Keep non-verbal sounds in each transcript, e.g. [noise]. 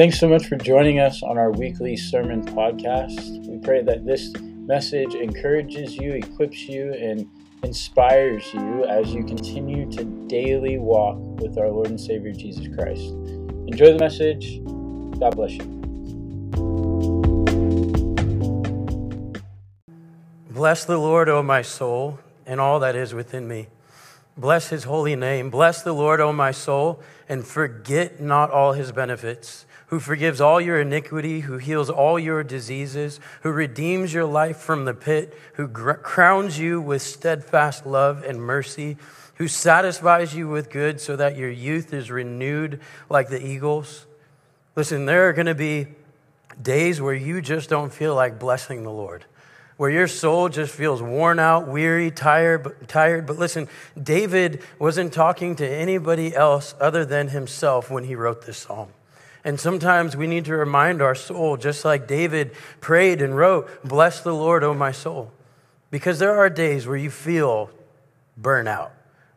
Thanks so much for joining us on our weekly sermon podcast. We pray that this message encourages you, equips you, and inspires you as you continue to daily walk with our Lord and Savior Jesus Christ. Enjoy the message. God bless you. Bless the Lord, O my soul, and all that is within me. Bless his holy name. Bless the Lord, O my soul, and forget not all his benefits who forgives all your iniquity, who heals all your diseases, who redeems your life from the pit, who gr- crowns you with steadfast love and mercy, who satisfies you with good so that your youth is renewed like the eagles. Listen, there are going to be days where you just don't feel like blessing the Lord where your soul just feels worn out, weary, tired, tired. But listen, David wasn't talking to anybody else other than himself when he wrote this psalm. And sometimes we need to remind our soul, just like David prayed and wrote, Bless the Lord, O my soul. Because there are days where you feel burnout,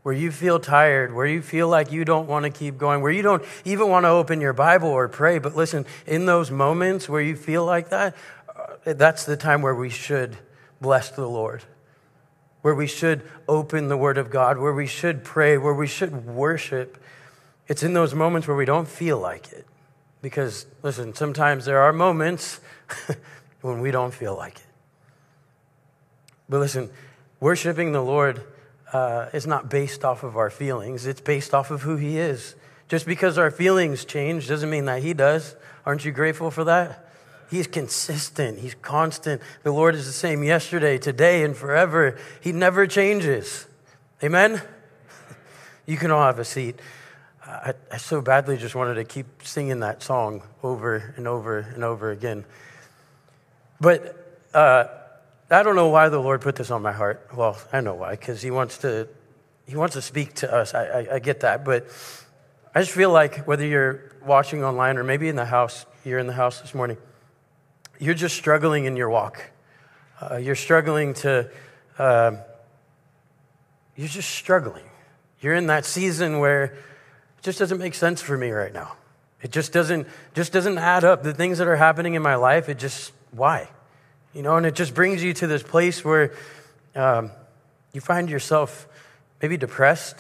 where you feel tired, where you feel like you don't want to keep going, where you don't even want to open your Bible or pray. But listen, in those moments where you feel like that, uh, that's the time where we should bless the Lord, where we should open the Word of God, where we should pray, where we should worship. It's in those moments where we don't feel like it. Because, listen, sometimes there are moments [laughs] when we don't feel like it. But listen, worshiping the Lord uh, is not based off of our feelings, it's based off of who He is. Just because our feelings change doesn't mean that He does. Aren't you grateful for that? He's consistent. He's constant. The Lord is the same yesterday, today, and forever. He never changes. Amen? [laughs] You can all have a seat. I, I, so badly just wanted to keep singing that song over and over and over again. But uh, I don't know why the Lord put this on my heart. Well, I know why, because He wants to. He wants to speak to us. I, I, I get that, but I just feel like whether you're watching online or maybe in the house, you're in the house this morning, you're just struggling in your walk. Uh, you're struggling to. Uh, you're just struggling. You're in that season where just doesn't make sense for me right now. It just doesn't just doesn't add up. The things that are happening in my life, it just why, you know, and it just brings you to this place where um, you find yourself maybe depressed,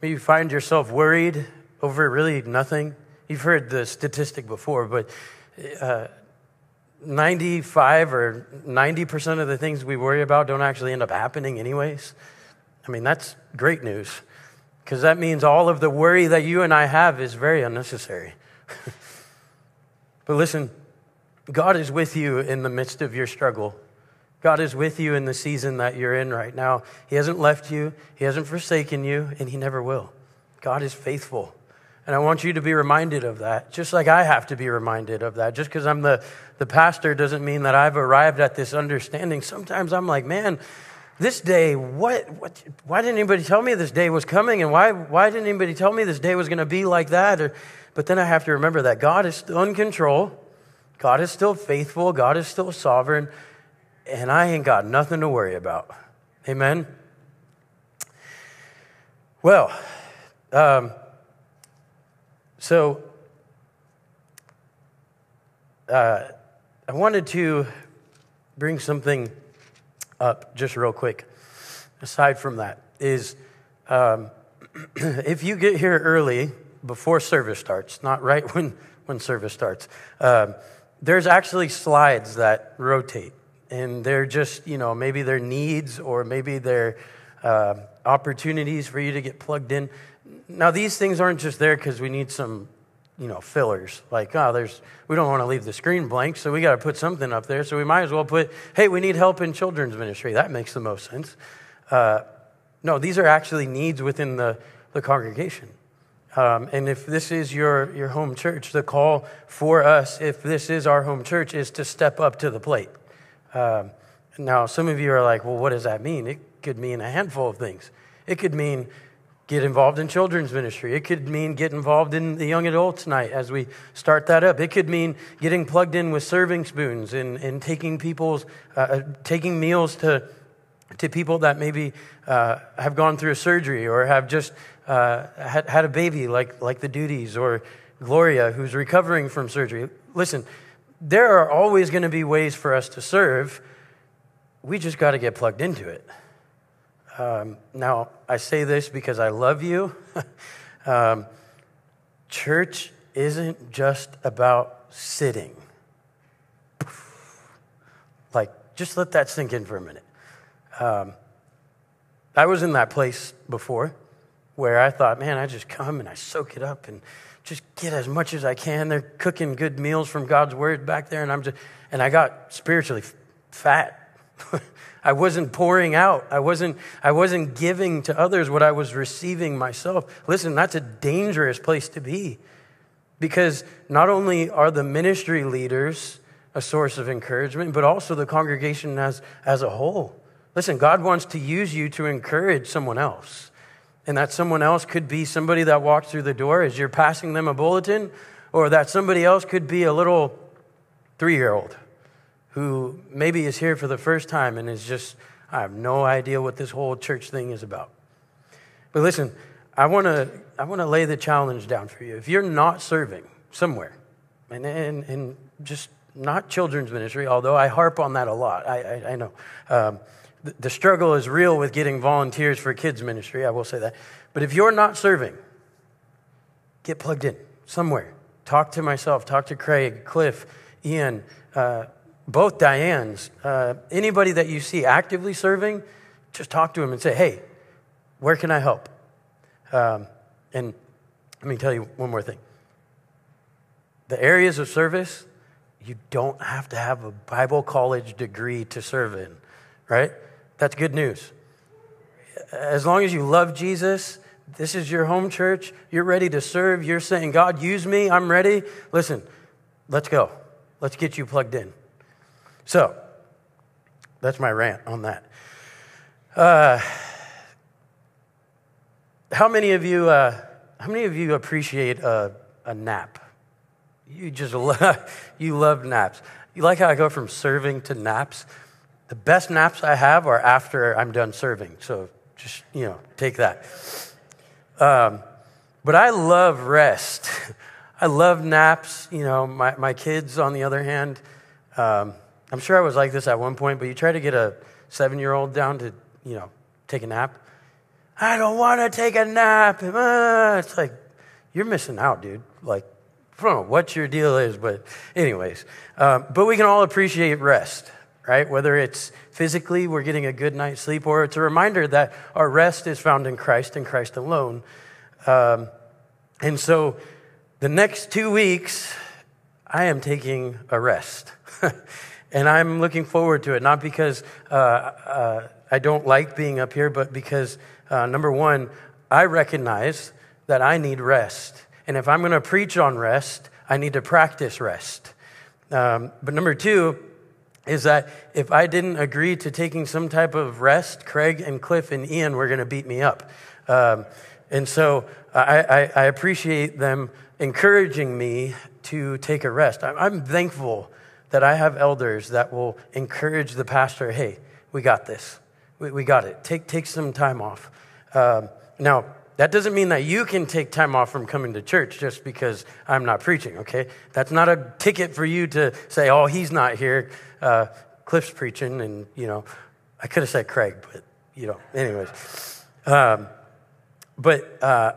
maybe you find yourself worried over really nothing. You've heard the statistic before, but. Uh, 95 or 90% of the things we worry about don't actually end up happening, anyways. I mean, that's great news because that means all of the worry that you and I have is very unnecessary. [laughs] but listen, God is with you in the midst of your struggle. God is with you in the season that you're in right now. He hasn't left you, He hasn't forsaken you, and He never will. God is faithful. And I want you to be reminded of that, just like I have to be reminded of that. Just because I'm the, the pastor doesn't mean that I've arrived at this understanding. Sometimes I'm like, man, this day, what, what, why didn't anybody tell me this day was coming? And why, why didn't anybody tell me this day was going to be like that? Or, but then I have to remember that God is still in control. God is still faithful. God is still sovereign. And I ain't got nothing to worry about. Amen? Well, um, so uh, I wanted to bring something up just real quick. Aside from that, is um, [clears throat] if you get here early before service starts, not right [laughs] when, when service starts, um, there's actually slides that rotate. And they're just, you know, maybe they're needs or maybe they're uh, opportunities for you to get plugged in. Now, these things aren't just there because we need some you know, fillers. Like, oh, there's, we don't want to leave the screen blank, so we got to put something up there. So we might as well put, hey, we need help in children's ministry. That makes the most sense. Uh, no, these are actually needs within the, the congregation. Um, and if this is your, your home church, the call for us, if this is our home church, is to step up to the plate. Um, now, some of you are like, well, what does that mean? It could mean a handful of things. It could mean get involved in children's ministry. It could mean get involved in the young adults night as we start that up. It could mean getting plugged in with serving spoons and, and taking people's, uh, uh, taking meals to, to people that maybe uh, have gone through a surgery or have just uh, had, had a baby like, like the duties or Gloria, who's recovering from surgery. Listen, there are always going to be ways for us to serve. We just got to get plugged into it. Um, now, I say this because I love you. [laughs] um, church isn't just about sitting. Like, just let that sink in for a minute. Um, I was in that place before where I thought, man, I just come and I soak it up and just get as much as I can. They're cooking good meals from God's word back there, and I'm just, and I got spiritually fat. [laughs] I wasn't pouring out. I wasn't, I wasn't giving to others what I was receiving myself. Listen, that's a dangerous place to be because not only are the ministry leaders a source of encouragement, but also the congregation as, as a whole. Listen, God wants to use you to encourage someone else. And that someone else could be somebody that walks through the door as you're passing them a bulletin, or that somebody else could be a little three year old who maybe is here for the first time and is just, I have no idea what this whole church thing is about. But listen, I want to I wanna lay the challenge down for you. If you're not serving somewhere, and, and, and just not children's ministry, although I harp on that a lot, I, I, I know. Um, the, the struggle is real with getting volunteers for kids' ministry, I will say that. But if you're not serving, get plugged in somewhere. Talk to myself, talk to Craig, Cliff, Ian, uh, both Dianes. Uh, anybody that you see actively serving, just talk to them and say, hey, where can I help? Um, and let me tell you one more thing. The areas of service, you don't have to have a Bible college degree to serve in, right? That's good news. As long as you love Jesus, this is your home church, you're ready to serve, you're saying, God, use me, I'm ready. Listen, let's go. Let's get you plugged in. So, that's my rant on that. Uh, how many of you, uh, how many of you appreciate a, a nap? You just [laughs] you love naps. You like how I go from serving to naps? The best naps I have are after I'm done serving. So just, you know, take that. Um, but I love rest. [laughs] I love naps. You know, my, my kids, on the other hand, um, I'm sure I was like this at one point, but you try to get a seven year old down to, you know, take a nap. I don't want to take a nap. [laughs] It's like, you're missing out, dude. Like, I don't know what your deal is, but, anyways. Um, but we can all appreciate rest right? Whether it's physically, we're getting a good night's sleep, or it's a reminder that our rest is found in Christ and Christ alone. Um, and so the next two weeks, I am taking a rest. [laughs] and I'm looking forward to it, not because uh, uh, I don't like being up here, but because, uh, number one, I recognize that I need rest. And if I'm going to preach on rest, I need to practice rest. Um, but number two, is that if I didn't agree to taking some type of rest, Craig and Cliff and Ian were going to beat me up. Um, and so I, I, I, appreciate them encouraging me to take a rest. I'm thankful that I have elders that will encourage the pastor hey, we got this. We, we got it. Take, take some time off. Um, now, that doesn't mean that you can take time off from coming to church just because I'm not preaching, okay? That's not a ticket for you to say, oh, he's not here. Uh, Cliff's preaching, and, you know, I could have said Craig, but, you know, anyways. Um, but uh,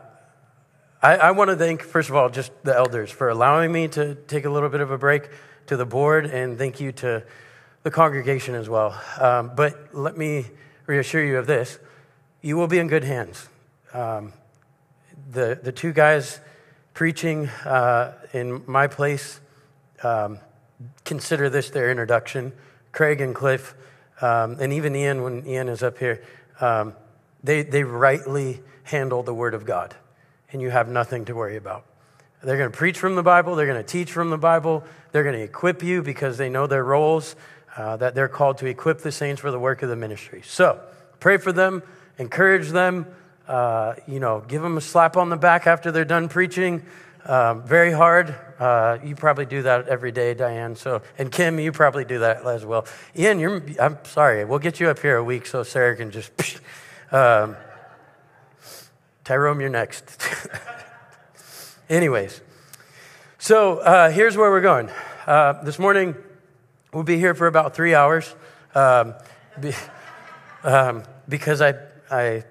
I, I want to thank, first of all, just the elders for allowing me to take a little bit of a break to the board, and thank you to the congregation as well. Um, but let me reassure you of this you will be in good hands. Um, the, the two guys preaching uh, in my place um, consider this their introduction. Craig and Cliff, um, and even Ian, when Ian is up here, um, they, they rightly handle the Word of God, and you have nothing to worry about. They're going to preach from the Bible, they're going to teach from the Bible, they're going to equip you because they know their roles, uh, that they're called to equip the saints for the work of the ministry. So, pray for them, encourage them. Uh, you know, give them a slap on the back after they're done preaching. Um, very hard. Uh, you probably do that every day, Diane. So, and Kim, you probably do that as well. Ian, you're. I'm sorry. We'll get you up here a week so Sarah can just. [laughs] Um, Tyrone, you're next. [laughs] Anyways, So uh, here's where we're going. Uh, this morning, we'll be here for about three hours um, be, [laughs] um, because I, I,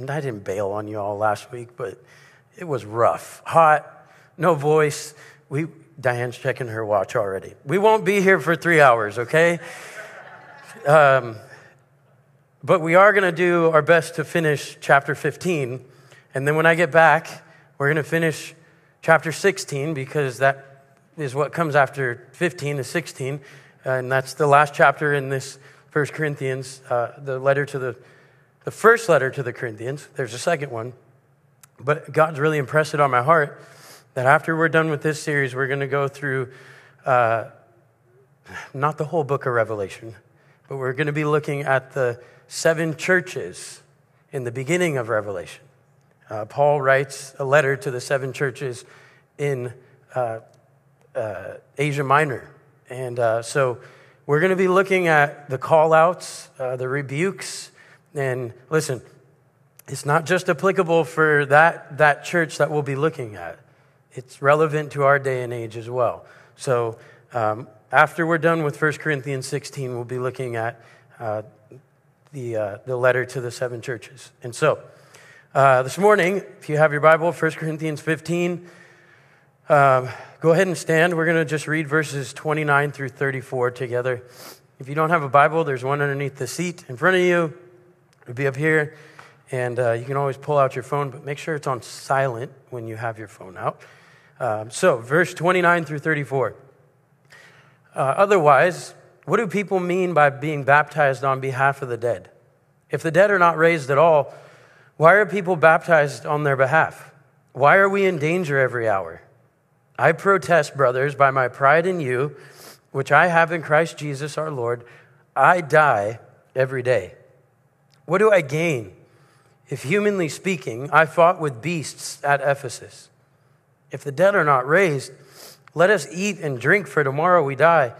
I didn't bail on you all last week, but it was rough, hot, no voice. We, Diane's checking her watch already. We won't be here for three hours, okay? [laughs] Um, but we are going to do our best to finish chapter 15. And then when I get back, we're going to finish chapter 16 because that is what comes after 15 to 16. And that's the last chapter in this First Corinthians, uh, the letter to the, the first letter to the Corinthians. There's a second one. But God's really impressed it on my heart that after we're done with this series, we're going to go through uh, not the whole book of Revelation, but we're going to be looking at the seven churches in the beginning of Revelation. Uh, Paul writes a letter to the seven churches in uh, uh Asia Minor. And uh, so we're going to be looking at the call outs, uh, the rebukes. And listen, it's not just applicable for that, that church that we'll be looking at it's relevant to our day and age as well. So um, after we're done with 1 Corinthians 16, we'll be looking at uh, the, the letter to the seven churches. And so uh, this morning, if you have your Bible, 1 Corinthians 15, um, go ahead and stand. We're going to just read verses 29 through 34 together. If you don't have a Bible, there's one underneath the seat in front of you. It'll be up here. And uh, you can always pull out your phone, but make sure it's on silent when you have your phone out. Um, so, verse 29 through 34. Uh, otherwise, what do people mean by being baptized on behalf of the dead? If the dead are not raised at all, why are people baptized on their behalf? Why are we in danger every hour? I protest, brothers, by my pride in you, which I have in Christ Jesus our Lord, I die every day. What do I gain if, humanly speaking, I fought with beasts at Ephesus? If the dead are not raised, let us eat and drink, for tomorrow we die.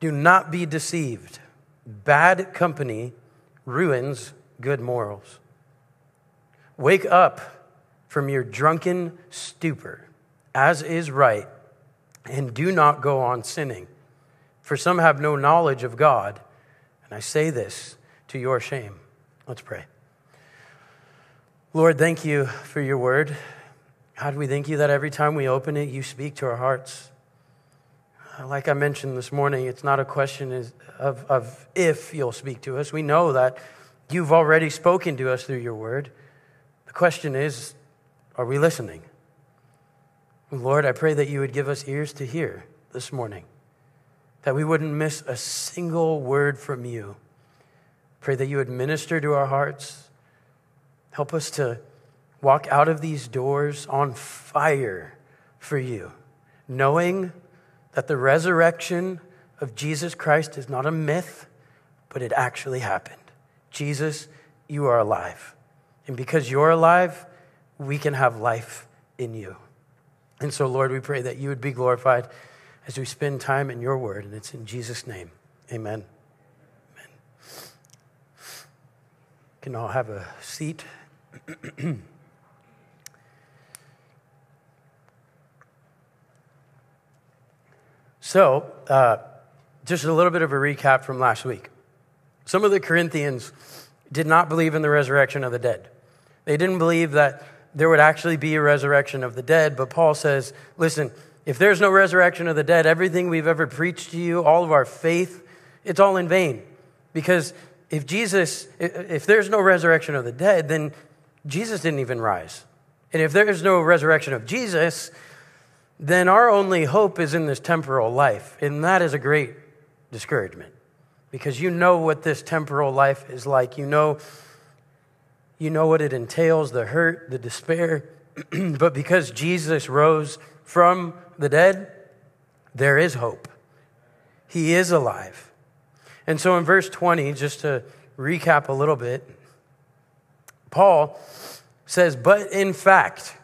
Do not be deceived. Bad company ruins good morals. Wake up from your drunken stupor, as is right, and do not go on sinning. For some have no knowledge of God, and I say this to your shame. Let's pray. Lord, thank you for your word. God, we thank you that every time we open it, you speak to our hearts. Like I mentioned this morning, it's not a question of, of if you'll speak to us. We know that you've already spoken to us through your word. The question is, are we listening? Lord, I pray that you would give us ears to hear this morning, that we wouldn't miss a single word from you. Pray that you would minister to our hearts. Help us to walk out of these doors on fire for you, knowing that the resurrection of Jesus Christ is not a myth, but it actually happened. Jesus, you are alive. And because you're alive, we can have life in you. And so, Lord, we pray that you would be glorified as we spend time in your word. And it's in Jesus' name. Amen. Amen. Can all have a seat? [clears throat] So, uh, just a little bit of a recap from last week. Some of the Corinthians did not believe in the resurrection of the dead. They didn't believe that there would actually be a resurrection of the dead, but Paul says, listen, if there's no resurrection of the dead, everything we've ever preached to you, all of our faith, it's all in vain. Because if Jesus, if there's no resurrection of the dead, then Jesus didn't even rise. And if there's no resurrection of Jesus, then our only hope is in this temporal life. And that is a great discouragement because you know what this temporal life is like. You know, you know what it entails the hurt, the despair. [clears throat] but because Jesus rose from the dead, there is hope. He is alive. And so in verse 20, just to recap a little bit, Paul says, But in fact,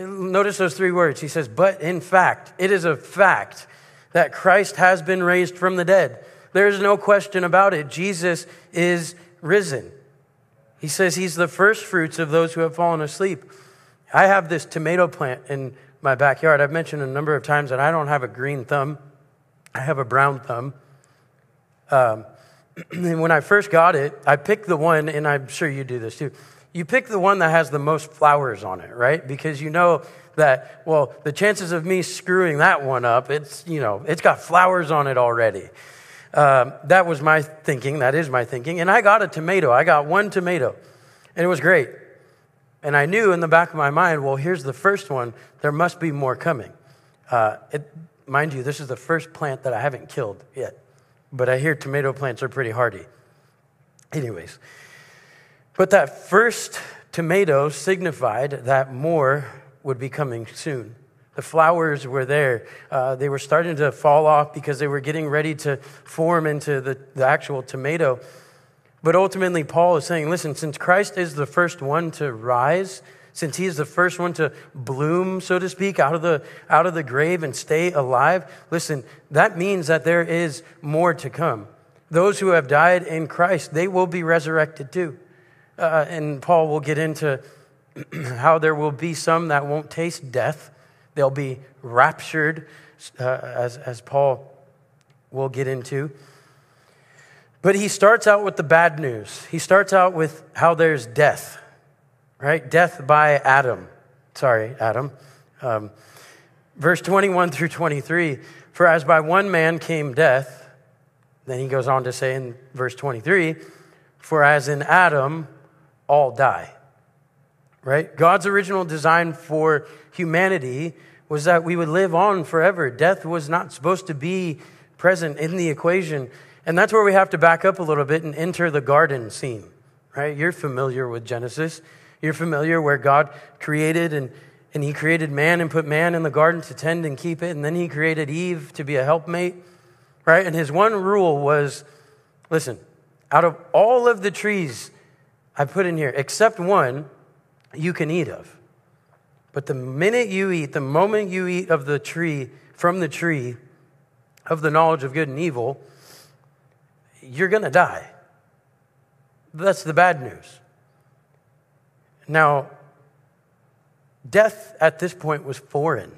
Notice those three words. He says, But in fact, it is a fact that Christ has been raised from the dead. There is no question about it. Jesus is risen. He says he's the first fruits of those who have fallen asleep. I have this tomato plant, in my backyard. I've mentioned a number of times that I don't have a green thumb, I have a brown thumb. Um, [clears throat] and when I first got it, I picked the one, and I'm sure you do this too. You pick the one that has the most flowers on it, right? Because you know that, well, the chances of me screwing that one up, it's, you know, it's got flowers on it already. Um, that was my thinking. That is my thinking. And I got a tomato. I got one tomato, and it was great. And I knew in the back of my mind, well, here's the first one. There must be more coming. Uh, it, mind you, this is the first plant that I haven't killed yet. But I hear tomato plants are pretty hardy. Anyways, but that first tomato signified that more would be coming soon. The flowers were there. Uh, they were starting to fall off because they were getting ready to form into the, the actual tomato. But ultimately, Paul is saying listen, since Christ is the first one to rise, since he is the first one to bloom, so to speak, out of the, out of the grave and stay alive, listen, that means that there is more to come. Those who have died in Christ, they will be resurrected too. Uh, and Paul will get into [clears throat] how there will be some that won't taste death They'll be raptured, uh, as, as Paul will get into. But he starts out with the bad news. He starts out with how there's death, right? Death by Adam. Sorry, Adam. Um, verse 21 through 23 For as by one man came death, then he goes on to say in verse 23 For as in Adam, all die. Right? God's original design for humanity was that we would live on forever. Death was not supposed to be present in the equation. And that's where we have to back up a little bit and enter the garden scene, right? You're familiar with Genesis. You're familiar where God created and, and He created man and put man in the garden to tend and keep it. And then He created Eve to be a helpmate, right? And His one rule was listen, out of all of the trees I put in here, except one, you can eat of. But the minute you eat, the moment you eat of the tree, from the tree of the knowledge of good and evil, you're going to die. That's the bad news. Now, death at this point was foreign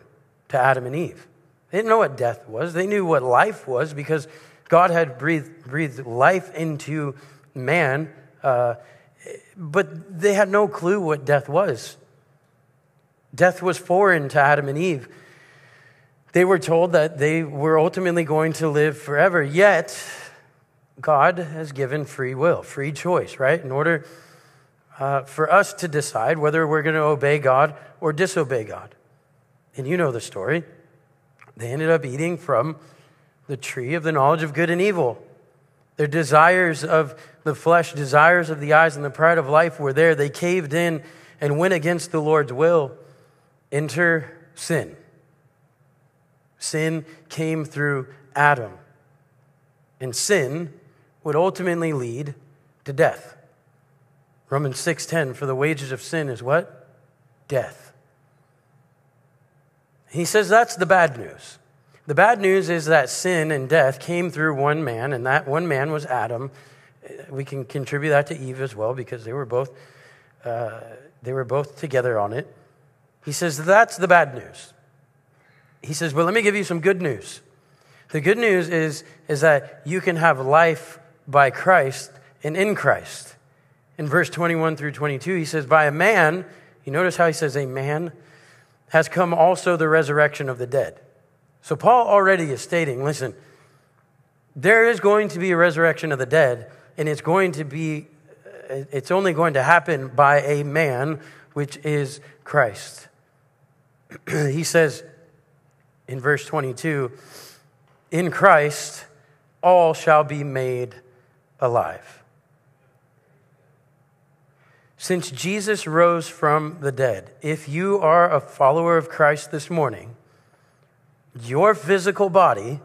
to Adam and Eve. They didn't know what death was, they knew what life was because God had breathed, breathed life into man, uh, but they had no clue what death was. Death was foreign to Adam and Eve. They were told that they were ultimately going to live forever, yet, God has given free will, free choice, right? In order uh, for us to decide whether we're going to obey God or disobey God. And you know the story. They ended up eating from the tree of the knowledge of good and evil. Their desires of the flesh, desires of the eyes, and the pride of life were there. They caved in and went against the Lord's will. Enter sin. Sin came through Adam. And sin would ultimately lead to death. Romans 6:10 for the wages of sin is what? Death. He says that's the bad news. The bad news is that sin and death came through one man and that one man was Adam. We can contribute that to Eve as well because they were both uh, they were both together on it. He says, That's the bad news. He says, Well, let me give you some good news. The good news is, is that you can have life by Christ and in Christ. In verse 21 through 22, he says, By a man, you notice how he says, A man has come also the resurrection of the dead. So Paul already is stating, listen, there is going to be a resurrection of the dead, and it's going to be, it's only going to happen by a man, which is Christ. [clears throat] he says in verse 22 In Christ, all shall be made alive. Since Jesus rose from the dead, if you are a follower of Christ this morning, your physical body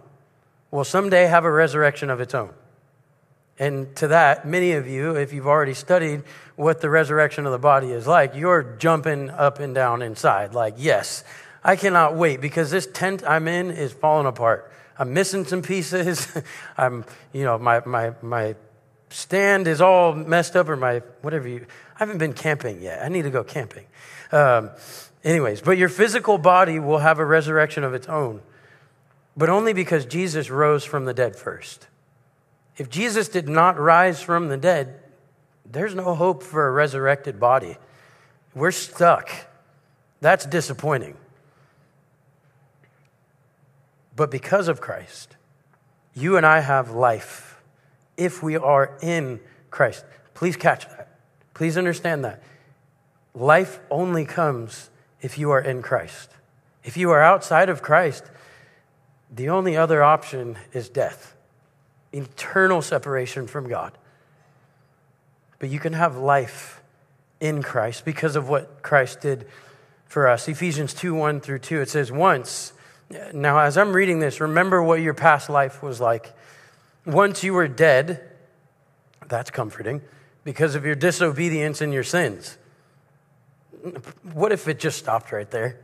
will someday have a resurrection of its own. And to that, many of you, if you've already studied what the resurrection of the body is like, you're jumping up and down inside, like, yes, I cannot wait because this tent I'm in is falling apart. I'm missing some pieces. [laughs] I'm, you know, my, my, my stand is all messed up, or my, whatever you, I haven't been camping yet. I need to go camping. Um, anyways, but your physical body will have a resurrection of its own, but only because Jesus rose from the dead first. If Jesus did not rise from the dead, there's no hope for a resurrected body. We're stuck. That's disappointing. But because of Christ, you and I have life if we are in Christ. Please catch that. Please understand that. Life only comes if you are in Christ. If you are outside of Christ, the only other option is death, eternal separation from God. But you can have life in Christ because of what Christ did for us. Ephesians 2 1 through 2, it says, Once, now as I'm reading this, remember what your past life was like. Once you were dead, that's comforting, because of your disobedience and your sins. What if it just stopped right there?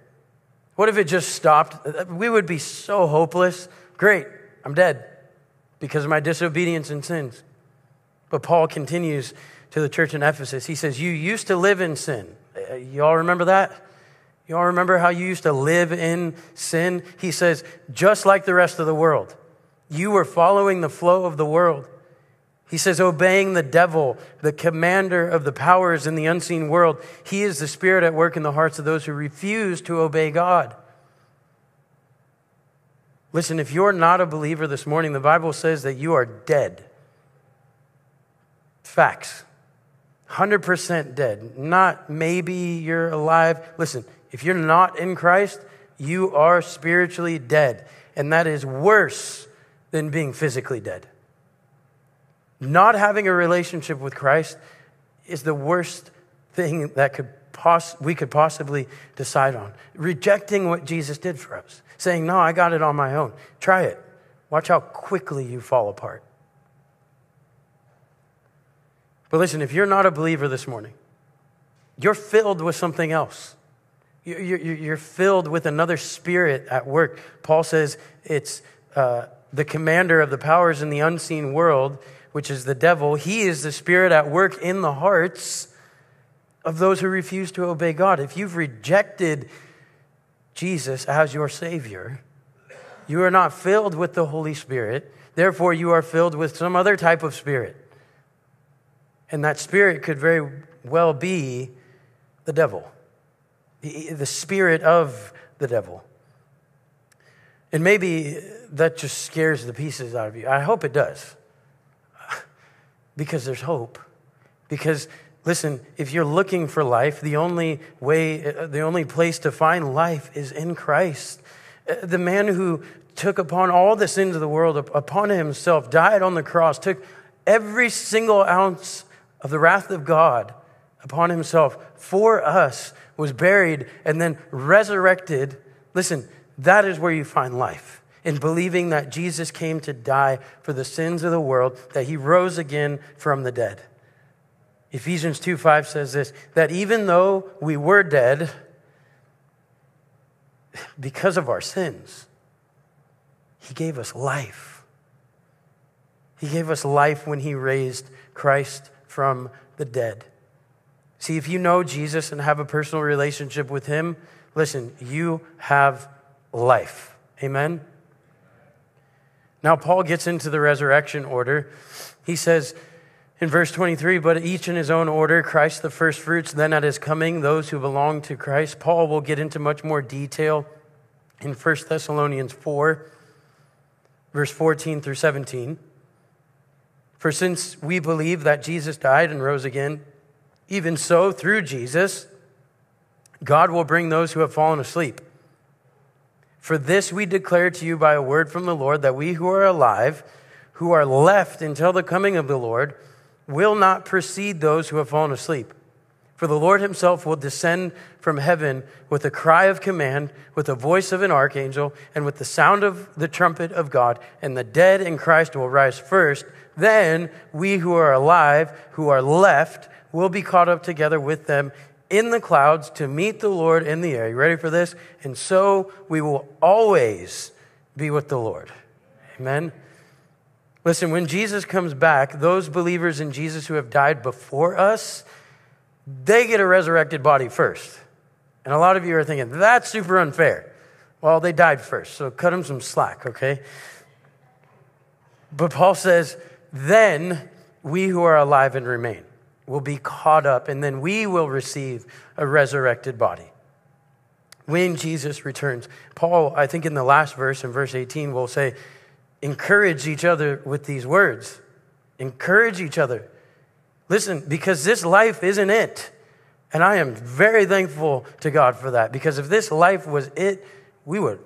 What if it just stopped? We would be so hopeless. Great, I'm dead because of my disobedience and sins. But Paul continues to the church in Ephesus. He says, You used to live in sin. Uh, you all remember that? You all remember how you used to live in sin? He says, just like the rest of the world. You were following the flow of the world. He says, obeying the devil, the commander of the powers in the unseen world. He is the spirit at work in the hearts of those who refuse to obey God. Listen, if you're not a believer this morning, the Bible says that you are dead. Facts. 100% dead. Not maybe you're alive. Listen, if you're not in Christ, you are spiritually dead. And that is worse than being physically dead. Not having a relationship with Christ is the worst thing that could poss- we could possibly decide on. Rejecting what Jesus did for us, saying, No, I got it on my own. Try it. Watch how quickly you fall apart. But listen, if you're not a believer this morning, you're filled with something else. You're filled with another spirit at work. Paul says it's uh, the commander of the powers in the unseen world, which is the devil. He is the spirit at work in the hearts of those who refuse to obey God. If you've rejected Jesus as your Savior, you are not filled with the Holy Spirit. Therefore, you are filled with some other type of spirit. And that spirit could very well be the devil the spirit of the devil. And maybe that just scares the pieces out of you. I hope it does. [laughs] because there's hope. Because, listen, if you're looking for life, the only way, uh, the only place to find life is in Christ. Uh, the man who took upon all the sins of the world upon himself, died on the cross, took every single ounce of the wrath of God upon himself for us was buried, and then resurrected. Listen, that is where you find life. In believing that Jesus came to die for the sins of the world, that he rose again from the dead. Ephesians 2 5 says this that even though we were dead because of our sins, he gave us life. He gave us life when he raised Christ from the dead. See, if you know Jesus and have a personal relationship with him, listen, you have life. Amen? Now, Paul gets into the resurrection order. He says in verse 23, but each in his own order, Christ the first fruits, then at his coming, those who belong to Christ. Paul will get into much more detail in 1 Thessalonians 4, verse 14 through 17. For since we believe that Jesus died and rose again, even so, through Jesus, God will bring those who have fallen asleep. For this we declare to you by a word from the Lord that we who are alive, who are left until the coming of the Lord, will not precede those who have fallen asleep. For the Lord himself will descend from heaven with a cry of command, with the voice of an archangel, and with the sound of the trumpet of God, and the dead in Christ will rise first. Then we who are alive, who are left, will be caught up together with them in the clouds to meet the Lord in the air. You ready for this? And so we will always be with the Lord. Amen. Listen, when Jesus comes back, those believers in Jesus who have died before us, they get a resurrected body first. And a lot of you are thinking, that's super unfair. Well, they died first, so cut them some slack, okay? But Paul says, then we who are alive and remain will be caught up, and then we will receive a resurrected body when Jesus returns. Paul, I think in the last verse, in verse 18, will say, encourage each other with these words. Encourage each other. Listen, because this life isn't it. And I am very thankful to God for that. Because if this life was it, we would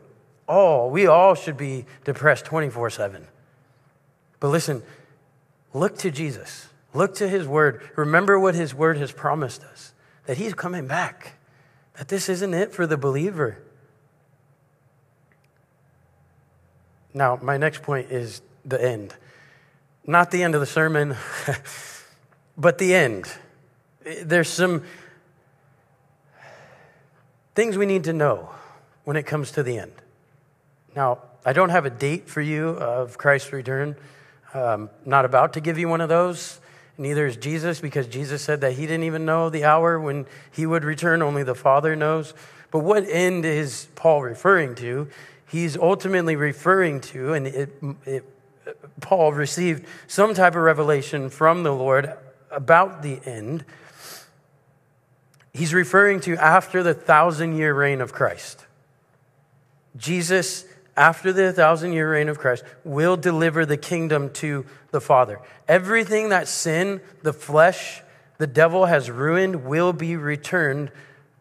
all, we all should be depressed 24 7. But listen, look to Jesus. Look to his word. Remember what his word has promised us that he's coming back, that this isn't it for the believer. Now, my next point is the end. Not the end of the sermon, [laughs] but the end. There's some things we need to know when it comes to the end. Now, I don't have a date for you of Christ's return. Um, not about to give you one of those. Neither is Jesus, because Jesus said that he didn't even know the hour when he would return, only the Father knows. But what end is Paul referring to? He's ultimately referring to, and it, it, Paul received some type of revelation from the Lord about the end. He's referring to after the thousand year reign of Christ. Jesus after the thousand year reign of Christ, will deliver the kingdom to the Father. Everything that sin, the flesh, the devil has ruined will be returned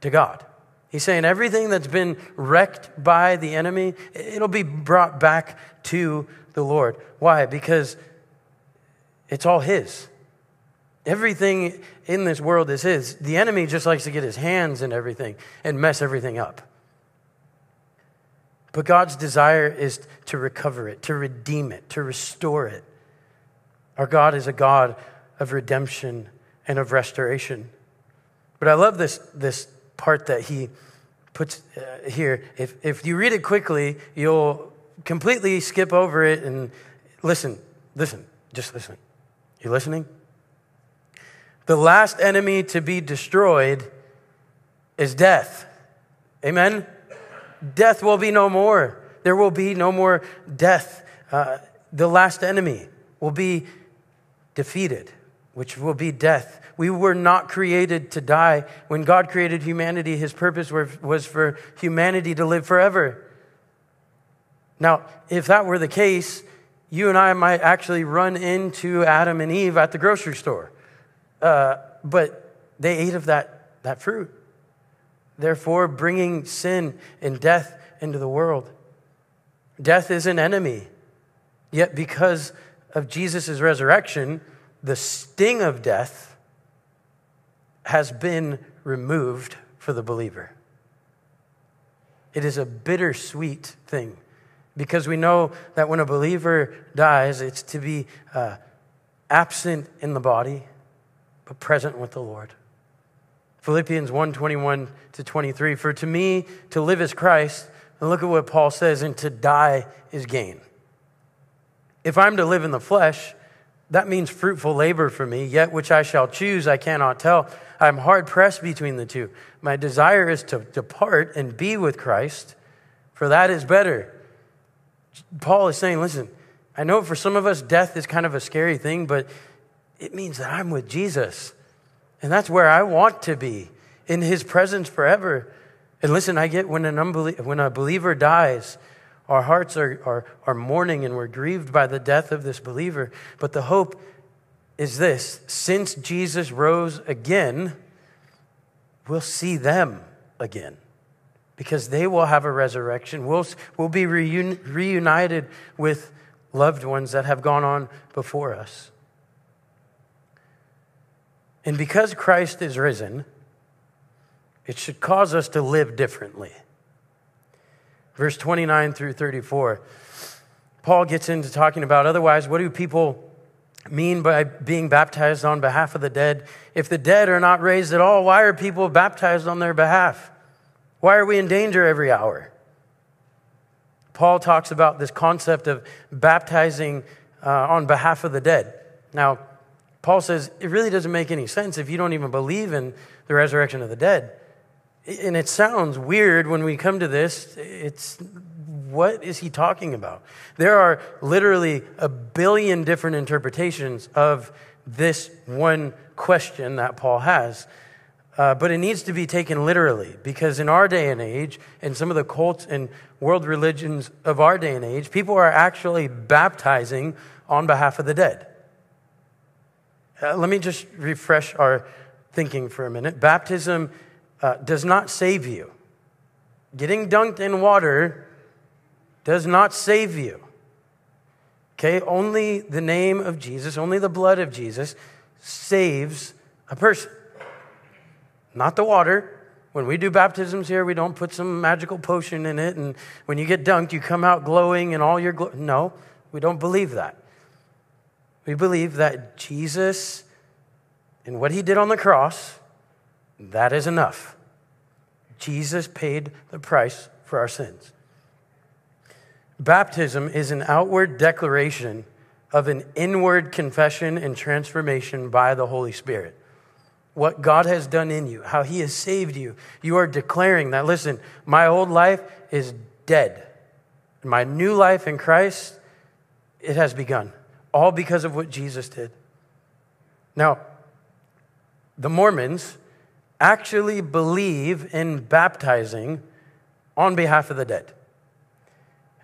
to God. He's saying everything that's been wrecked by the enemy, it'll be brought back to the Lord. Why? Because it's all His. Everything in this world is His. The enemy just likes to get his hands in everything and mess everything up. But God's desire is to recover it, to redeem it, to restore it. Our God is a God of redemption and of restoration. But I love this, this part that he puts uh, here. If, if you read it quickly, you'll completely skip over it and listen, listen, just listen. You listening? The last enemy to be destroyed is death. Amen? Death will be no more. There will be no more death. Uh, the last enemy will be defeated, which will be death. We were not created to die. When God created humanity, his purpose was for humanity to live forever. Now, if that were the case, you and I might actually run into Adam and Eve at the grocery store. Uh, but they ate of that, that fruit therefore bringing sin and death into the world. Death is an enemy. Yet, because of Jesus' resurrection, the sting of death has been removed for the believer. It is a bittersweet thing because we know that when a believer dies, it's to be uh, absent in the body, but present with the Lord. Philippians 1 21 to 23. For to me, to live is Christ, and look at what Paul says, and to die is gain. If I'm to live in the flesh, that means fruitful labor for me, yet which I shall choose, I cannot tell. I'm hard pressed between the two. My desire is to depart and be with Christ, for that is better. Paul is saying, listen, I know for some of us, death is kind of a scary thing, but it means that I'm with Jesus. And that's where I want to be, in his presence forever. And listen, I get when, an unbelie- when a believer dies, our hearts are, are, are mourning and we're grieved by the death of this believer. But the hope is this since Jesus rose again, we'll see them again because they will have a resurrection. We'll, we'll be reun- reunited with loved ones that have gone on before us. And because Christ is risen, it should cause us to live differently. Verse 29 through 34, Paul gets into talking about otherwise, what do people mean by being baptized on behalf of the dead? If the dead are not raised at all, why are people baptized on their behalf? Why are we in danger every hour? Paul talks about this concept of baptizing uh, on behalf of the dead. Now, Paul says it really doesn't make any sense if you don't even believe in the resurrection of the dead. And it sounds weird when we come to this. It's what is he talking about? There are literally a billion different interpretations of this one question that Paul has. Uh, but it needs to be taken literally because in our day and age, and some of the cults and world religions of our day and age, people are actually baptizing on behalf of the dead. Uh, let me just refresh our thinking for a minute. Baptism uh, does not save you. Getting dunked in water does not save you. Okay? Only the name of Jesus, only the blood of Jesus saves a person, not the water. When we do baptisms here, we don't put some magical potion in it, and when you get dunked, you come out glowing and all your glo- no, we don't believe that. We believe that Jesus and what he did on the cross, that is enough. Jesus paid the price for our sins. Baptism is an outward declaration of an inward confession and transformation by the Holy Spirit. What God has done in you, how He has saved you. You are declaring that, listen, my old life is dead. My new life in Christ, it has begun, all because of what Jesus did. Now, the Mormons actually believe in baptizing on behalf of the dead.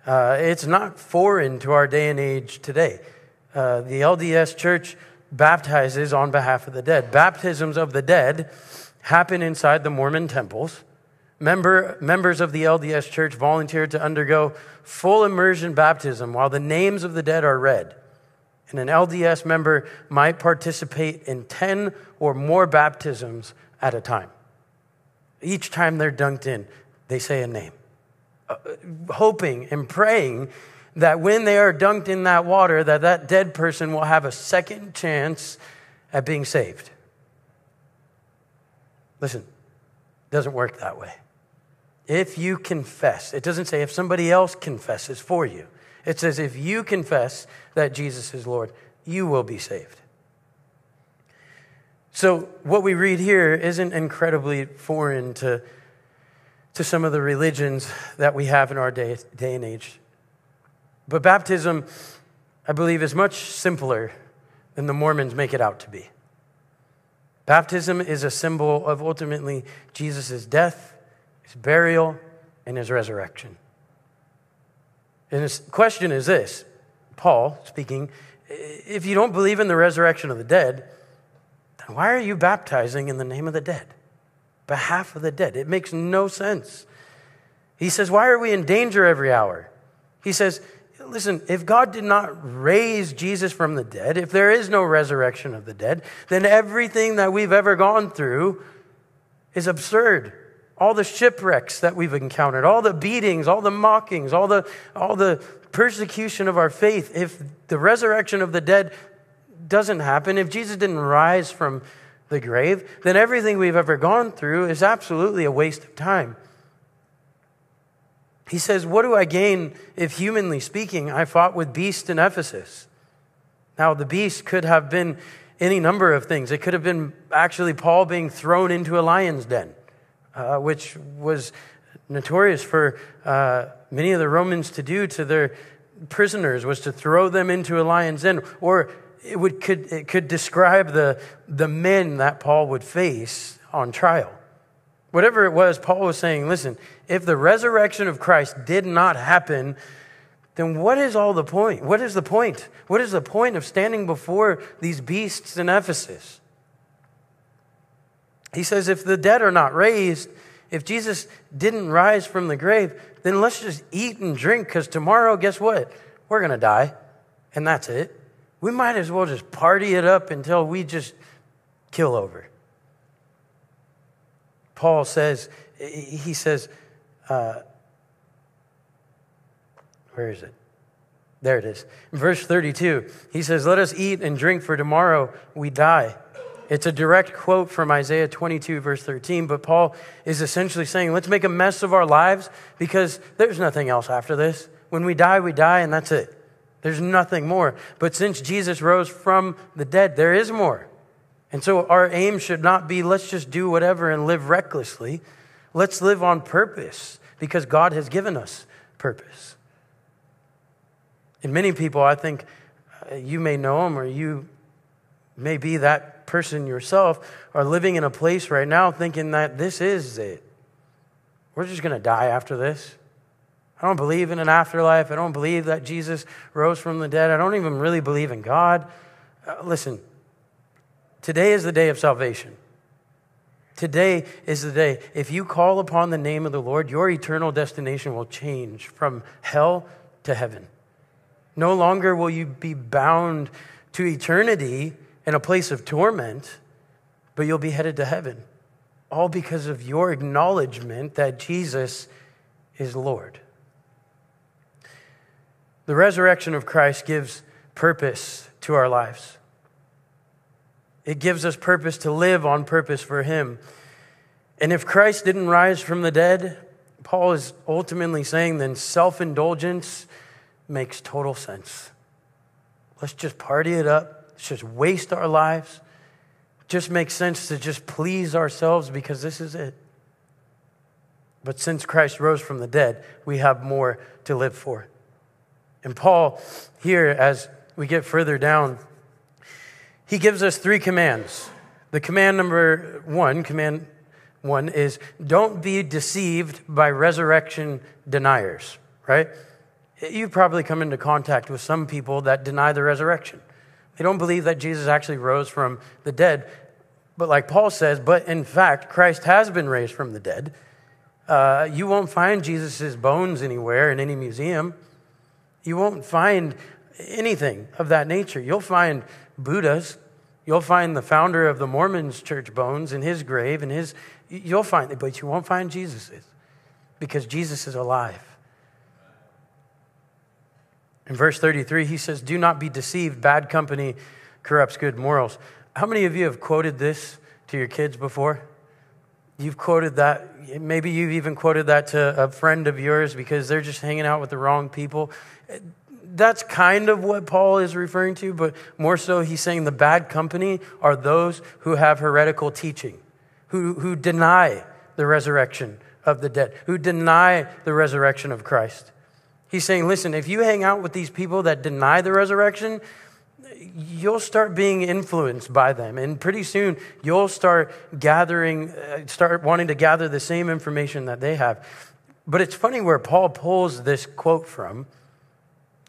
Uh, it's not foreign to our day and age today. Uh, the LDS church baptizes on behalf of the dead. Baptisms of the dead happen inside the Mormon temples. Member, members of the LDS church volunteered to undergo full immersion baptism while the names of the dead are read. And an LDS member might participate in 10 or more baptisms at a time. Each time they're dunked in, they say a name uh, hoping and praying that when they are dunked in that water that that dead person will have a second chance at being saved. Listen it doesn't work that way. If you confess it doesn't say if somebody else confesses for you. It says if you confess that jesus is lord you will be saved so what we read here isn't incredibly foreign to to some of the religions that we have in our day, day and age. But baptism, I believe, is much simpler than the Mormons make it out to be. Baptism is a symbol of ultimately Jesus' death, his burial, and his resurrection. And his question is this Paul speaking, if you don't believe in the resurrection of the dead, then why are you baptizing in the name of the dead? behalf of the dead. It makes no sense. He says, Why are we in danger every hour? He says, Listen, if God did not raise Jesus from the dead, if there is no resurrection of the dead, then everything that we've ever gone through is absurd. All the shipwrecks that we've encountered, all the beatings, all the mockings, all the, all the persecution of our faith, if the resurrection of the dead doesn't happen, if Jesus didn't rise from the grave, then everything we've ever gone through is absolutely a waste of time. He says, What do I gain if, humanly speaking, I fought with beasts in Ephesus? Now, the beast could have been any number of things. It could have been actually Paul being thrown into a lion's den, uh, which was notorious for uh, many of the Romans to do to their prisoners, was to throw them into a lion's den. Or it, would, could, it could describe the, the men that Paul would face on trial. Whatever it was, Paul was saying, listen, if the resurrection of Christ did not happen, then what is all the point? What is the point? What is the point of standing before these beasts in Ephesus? He says, if the dead are not raised, if Jesus didn't rise from the grave, then let's just eat and drink because tomorrow, guess what? We're going to die. And that's it we might as well just party it up until we just kill over. Paul says, he says, uh, where is it? There it is. Verse 32, he says, Let us eat and drink, for tomorrow we die. It's a direct quote from Isaiah 22, verse 13, but Paul is essentially saying, Let's make a mess of our lives because there's nothing else after this. When we die, we die, and that's it. There's nothing more. But since Jesus rose from the dead, there is more. And so our aim should not be let's just do whatever and live recklessly. Let's live on purpose because God has given us purpose. And many people, I think uh, you may know them or you may be that person yourself, are living in a place right now thinking that this is it. We're just going to die after this. I don't believe in an afterlife. I don't believe that Jesus rose from the dead. I don't even really believe in God. Uh, listen, today is the day of salvation. Today is the day. If you call upon the name of the Lord, your eternal destination will change from hell to heaven. No longer will you be bound to eternity in a place of torment, but you'll be headed to heaven. All because of your acknowledgement that Jesus is Lord. The resurrection of Christ gives purpose to our lives. It gives us purpose to live on purpose for Him. And if Christ didn't rise from the dead, Paul is ultimately saying then self indulgence makes total sense. Let's just party it up, let's just waste our lives. just makes sense to just please ourselves because this is it. But since Christ rose from the dead, we have more to live for. And Paul, here, as we get further down, he gives us three commands. The command number one, command one, is don't be deceived by resurrection deniers, right? You've probably come into contact with some people that deny the resurrection. They don't believe that Jesus actually rose from the dead. But like Paul says, but in fact, Christ has been raised from the dead. Uh, you won't find Jesus' bones anywhere in any museum. You won't find anything of that nature. You'll find Buddhas. You'll find the founder of the Mormons church bones in his grave, and his, you'll find but you won't find Jesus's because Jesus is alive. In verse 33, he says, Do not be deceived. Bad company corrupts good morals. How many of you have quoted this to your kids before? You've quoted that. Maybe you've even quoted that to a friend of yours because they're just hanging out with the wrong people. That's kind of what Paul is referring to, but more so, he's saying the bad company are those who have heretical teaching, who, who deny the resurrection of the dead, who deny the resurrection of Christ. He's saying, listen, if you hang out with these people that deny the resurrection, you'll start being influenced by them. And pretty soon, you'll start gathering, uh, start wanting to gather the same information that they have. But it's funny where Paul pulls this quote from.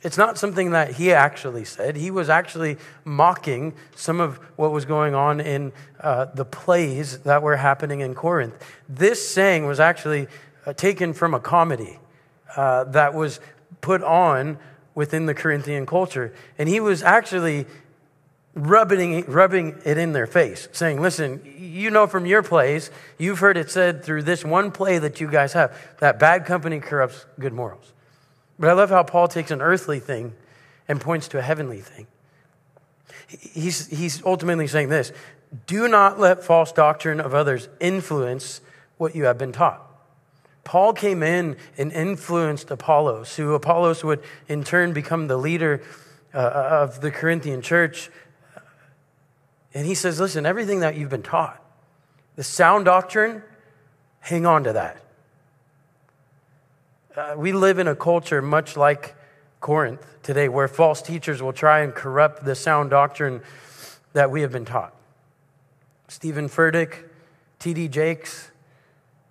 It's not something that he actually said. He was actually mocking some of what was going on in uh, the plays that were happening in Corinth. This saying was actually uh, taken from a comedy uh, that was put on within the Corinthian culture. And he was actually rubbing, rubbing it in their face, saying, Listen, you know from your plays, you've heard it said through this one play that you guys have, that bad company corrupts good morals. But I love how Paul takes an earthly thing and points to a heavenly thing. He's, he's ultimately saying this do not let false doctrine of others influence what you have been taught. Paul came in and influenced Apollos, who Apollos would in turn become the leader uh, of the Corinthian church. And he says, Listen, everything that you've been taught, the sound doctrine, hang on to that. Uh, we live in a culture much like Corinth today, where false teachers will try and corrupt the sound doctrine that we have been taught. Steven Furtick, T.D. Jakes,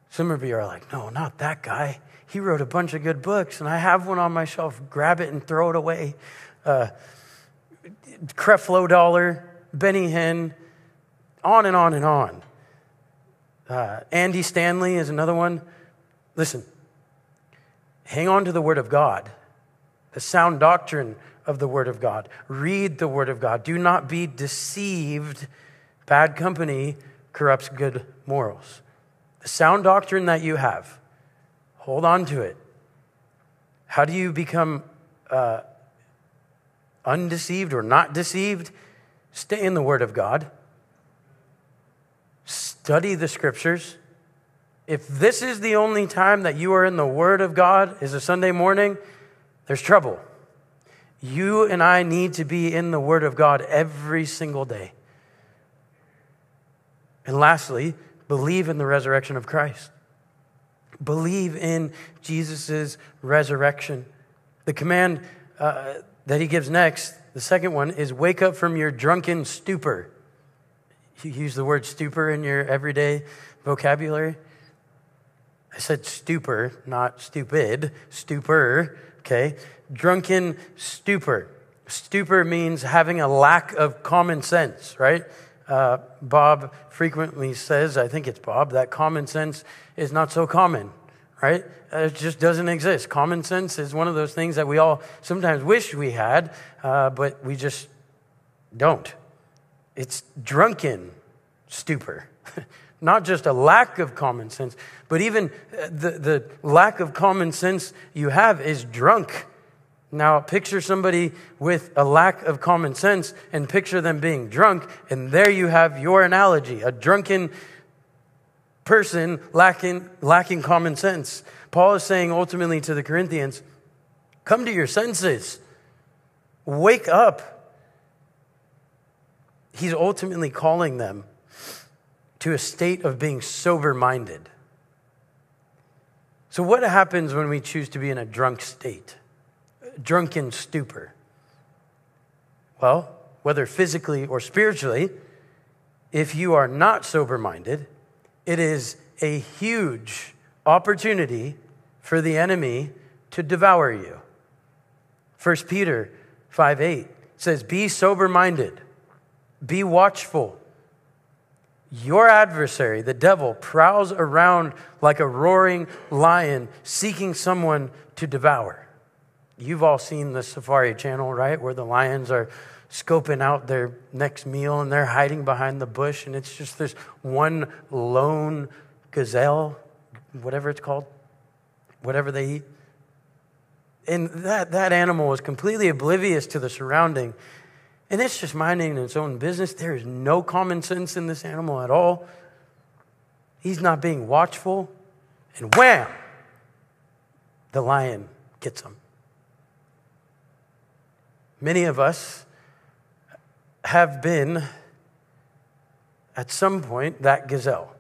some of you are like, no, not that guy. He wrote a bunch of good books, and I have one on my shelf. Grab it and throw it away. Uh, Creflo Dollar, Benny Hinn, on and on and on. Uh, Andy Stanley is another one. Listen, hang on to the Word of God, the sound doctrine of the Word of God. Read the Word of God. Do not be deceived. Bad company corrupts good morals. The sound doctrine that you have, hold on to it. How do you become uh, undeceived or not deceived? Stay in the Word of God. Study the Scriptures. If this is the only time that you are in the Word of God is a Sunday morning, there's trouble. You and I need to be in the Word of God every single day. And lastly, believe in the resurrection of Christ. Believe in Jesus' resurrection. The command uh, that he gives next, the second one, is wake up from your drunken stupor. You use the word stupor in your everyday vocabulary. I said stupor, not stupid, stupor, okay? Drunken stupor. Stupor means having a lack of common sense, right? Uh, Bob frequently says, I think it's Bob, that common sense is not so common, right? It just doesn't exist. Common sense is one of those things that we all sometimes wish we had, uh, but we just don't. It's drunken stupor. [laughs] Not just a lack of common sense, but even uh, the, the lack of common sense you have is drunk. Now, picture somebody with a lack of common sense and picture them being drunk, and there you have your analogy a drunken person lacking, lacking common sense. Paul is saying ultimately to the Corinthians come to your senses, wake up. He's ultimately calling them to a state of being sober minded. So, what happens when we choose to be in a drunk state, drunken stupor? Well, whether physically or spiritually, if you are not sober minded, it is a huge opportunity for the enemy to devour you. 1 Peter 5 8 says, Be sober minded, be watchful. Your adversary, the devil, prowls around like a roaring lion seeking someone to devour. You've all seen the Safari Channel, right? Where the lions are scoping out their next meal and they're hiding behind the bush, and it's just this one lone gazelle, whatever it's called, whatever they eat. And that, that animal was completely oblivious to the surrounding and it's just minding its own business. There is no common sense in this animal at all. He's not being watchful. And wham! The lion gets him. Many of us have been, at some point, that gazelle,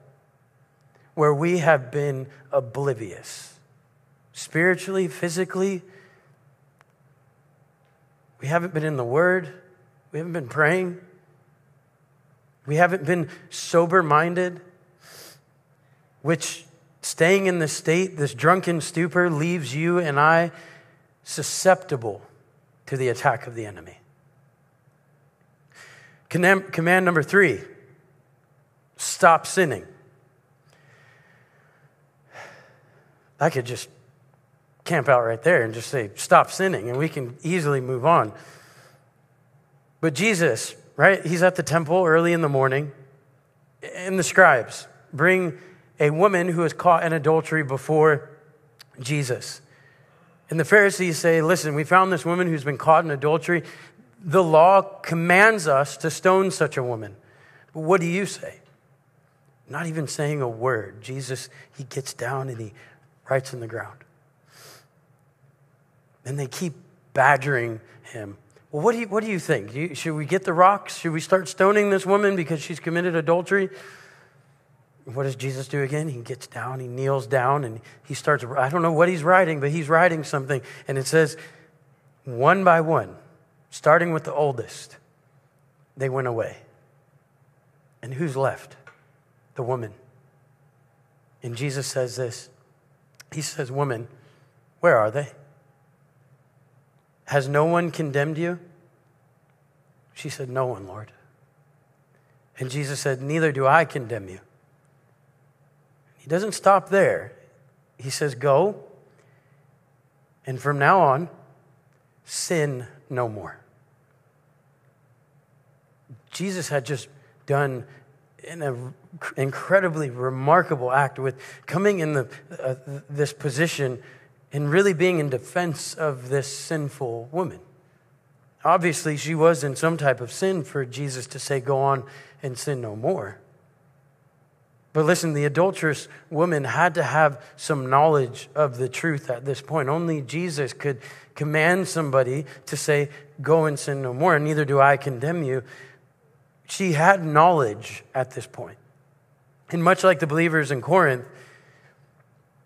where we have been oblivious. Spiritually, physically, we haven't been in the Word. We haven't been praying. We haven't been sober minded, which staying in this state, this drunken stupor, leaves you and I susceptible to the attack of the enemy. Command number three stop sinning. I could just camp out right there and just say, stop sinning, and we can easily move on. But Jesus, right, he's at the temple early in the morning, and the scribes bring a woman who is caught in adultery before Jesus. And the Pharisees say, Listen, we found this woman who's been caught in adultery. The law commands us to stone such a woman. But what do you say? Not even saying a word. Jesus, he gets down and he writes in the ground. And they keep badgering him well, what do you, what do you think? Do you, should we get the rocks? Should we start stoning this woman because she's committed adultery? What does Jesus do again? He gets down, he kneels down, and he starts. I don't know what he's writing, but he's writing something. And it says, one by one, starting with the oldest, they went away. And who's left? The woman. And Jesus says this He says, Woman, where are they? Has no one condemned you? She said, No one, Lord. And Jesus said, Neither do I condemn you. He doesn't stop there. He says, Go, and from now on, sin no more. Jesus had just done an incredibly remarkable act with coming in the, uh, this position and really being in defense of this sinful woman. Obviously, she was in some type of sin for Jesus to say, Go on and sin no more. But listen, the adulterous woman had to have some knowledge of the truth at this point. Only Jesus could command somebody to say, Go and sin no more, and neither do I condemn you. She had knowledge at this point. And much like the believers in Corinth,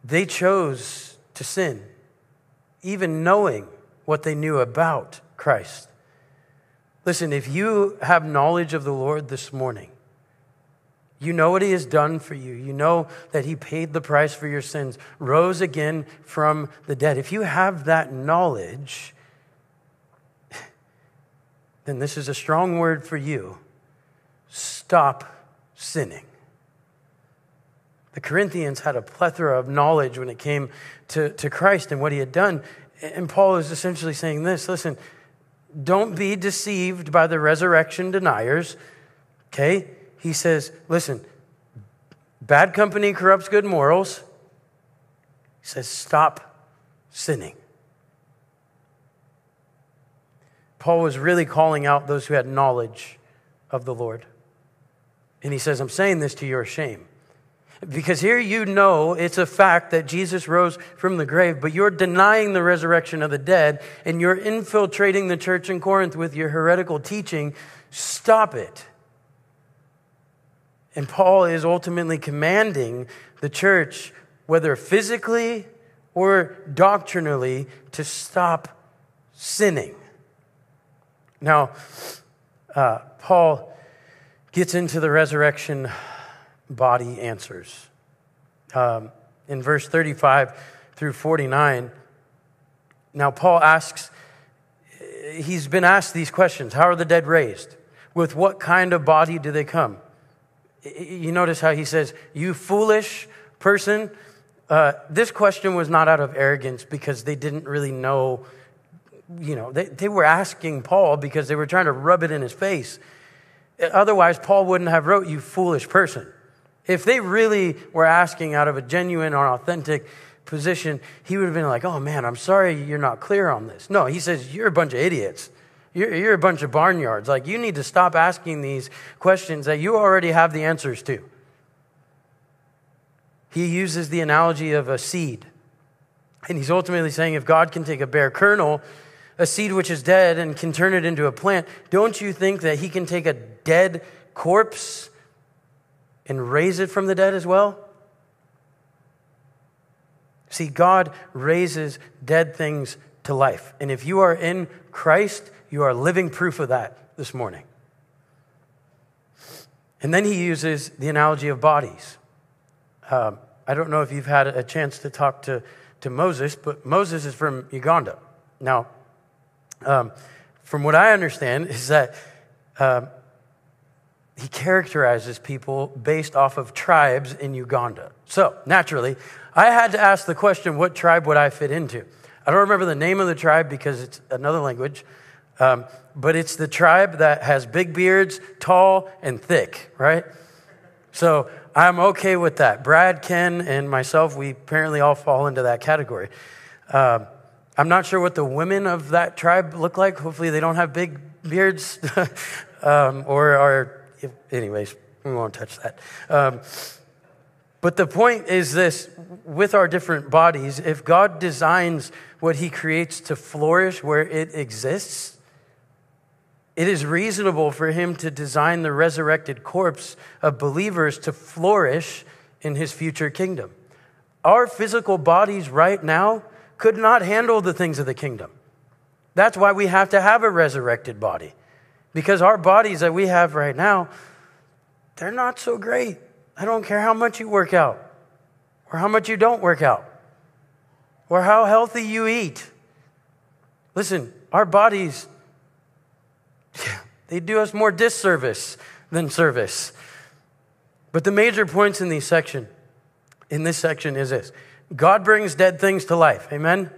they chose to sin, even knowing what they knew about Christ. Listen, if you have knowledge of the Lord this morning, you know what he has done for you. You know that he paid the price for your sins, rose again from the dead. If you have that knowledge, [laughs] then this is a strong word for you. Stop sinning. The Corinthians had a plethora of knowledge when it came to, to Christ and what he had done. And Paul is essentially saying this listen, don't be deceived by the resurrection deniers. Okay? He says, listen, bad company corrupts good morals. He says, stop sinning. Paul was really calling out those who had knowledge of the Lord. And he says, I'm saying this to your shame. Because here you know it's a fact that Jesus rose from the grave, but you're denying the resurrection of the dead and you're infiltrating the church in Corinth with your heretical teaching. Stop it. And Paul is ultimately commanding the church, whether physically or doctrinally, to stop sinning. Now, uh, Paul gets into the resurrection body answers. Um, in verse 35 through 49, now Paul asks, he's been asked these questions How are the dead raised? With what kind of body do they come? You notice how he says, You foolish person. Uh, this question was not out of arrogance because they didn't really know, you know, they, they were asking Paul because they were trying to rub it in his face. Otherwise, Paul wouldn't have wrote, You foolish person. If they really were asking out of a genuine or authentic position, he would have been like, oh man, I'm sorry you're not clear on this. No, he says, you're a bunch of idiots. You're, you're a bunch of barnyards. Like, you need to stop asking these questions that you already have the answers to. He uses the analogy of a seed. And he's ultimately saying if God can take a bare kernel, a seed which is dead, and can turn it into a plant, don't you think that he can take a dead corpse and raise it from the dead as well? See, God raises dead things to life. And if you are in Christ, you are living proof of that this morning. And then he uses the analogy of bodies. Um, I don't know if you've had a chance to talk to, to Moses, but Moses is from Uganda. Now, um, from what I understand, is that um, he characterizes people based off of tribes in Uganda. So, naturally, I had to ask the question what tribe would I fit into? I don't remember the name of the tribe because it's another language, um, but it's the tribe that has big beards, tall, and thick, right? So, I'm okay with that. Brad, Ken, and myself, we apparently all fall into that category. Um, I'm not sure what the women of that tribe look like. Hopefully, they don't have big beards [laughs] um, or are anyways, we won't touch that. Um, but the point is this with our different bodies, if God designs what he creates to flourish where it exists, it is reasonable for him to design the resurrected corpse of believers to flourish in his future kingdom. Our physical bodies right now could not handle the things of the kingdom. That's why we have to have a resurrected body. Because our bodies that we have right now, they're not so great. I don't care how much you work out, or how much you don't work out, or how healthy you eat. Listen, our bodies, they do us more disservice than service. But the major points in these section, in this section is this. God brings dead things to life. Amen.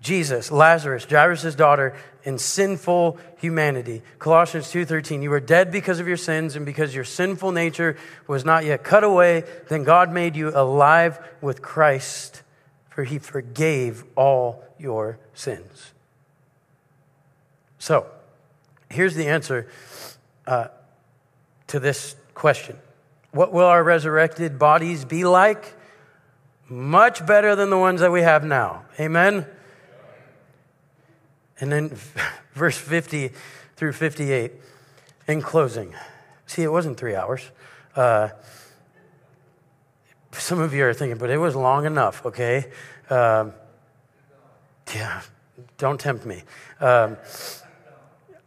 Jesus, Lazarus, Jairus' daughter, and sinful humanity. Colossians 2:13, you were dead because of your sins and because your sinful nature was not yet cut away, then God made you alive with Christ, for he forgave all your sins. So, here's the answer uh, to this question. What will our resurrected bodies be like? Much better than the ones that we have now. Amen? And then [laughs] verse 50 through 58 in closing. See, it wasn't three hours. Uh, some of you are thinking, but it was long enough, okay? Um, yeah, don't tempt me. Um,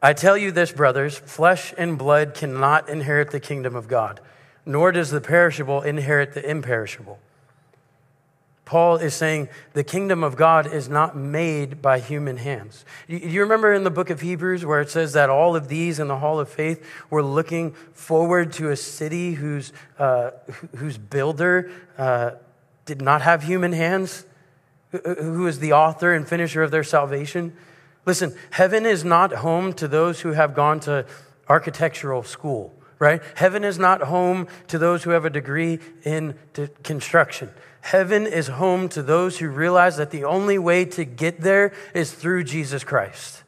I tell you this, brothers flesh and blood cannot inherit the kingdom of God, nor does the perishable inherit the imperishable. Paul is saying the kingdom of God is not made by human hands. Do you, remember in the book of Hebrews where it says that all of these in the hall of faith were looking forward to a city whose, uh, whose builder uh, did not have human hands, who is the author and finisher of their salvation? Listen, heaven is not home to those who have gone to architectural school, right? Heaven is not home to those who have a degree in construction. Heaven is home to those who realize that the only way to get there is through Jesus Christ.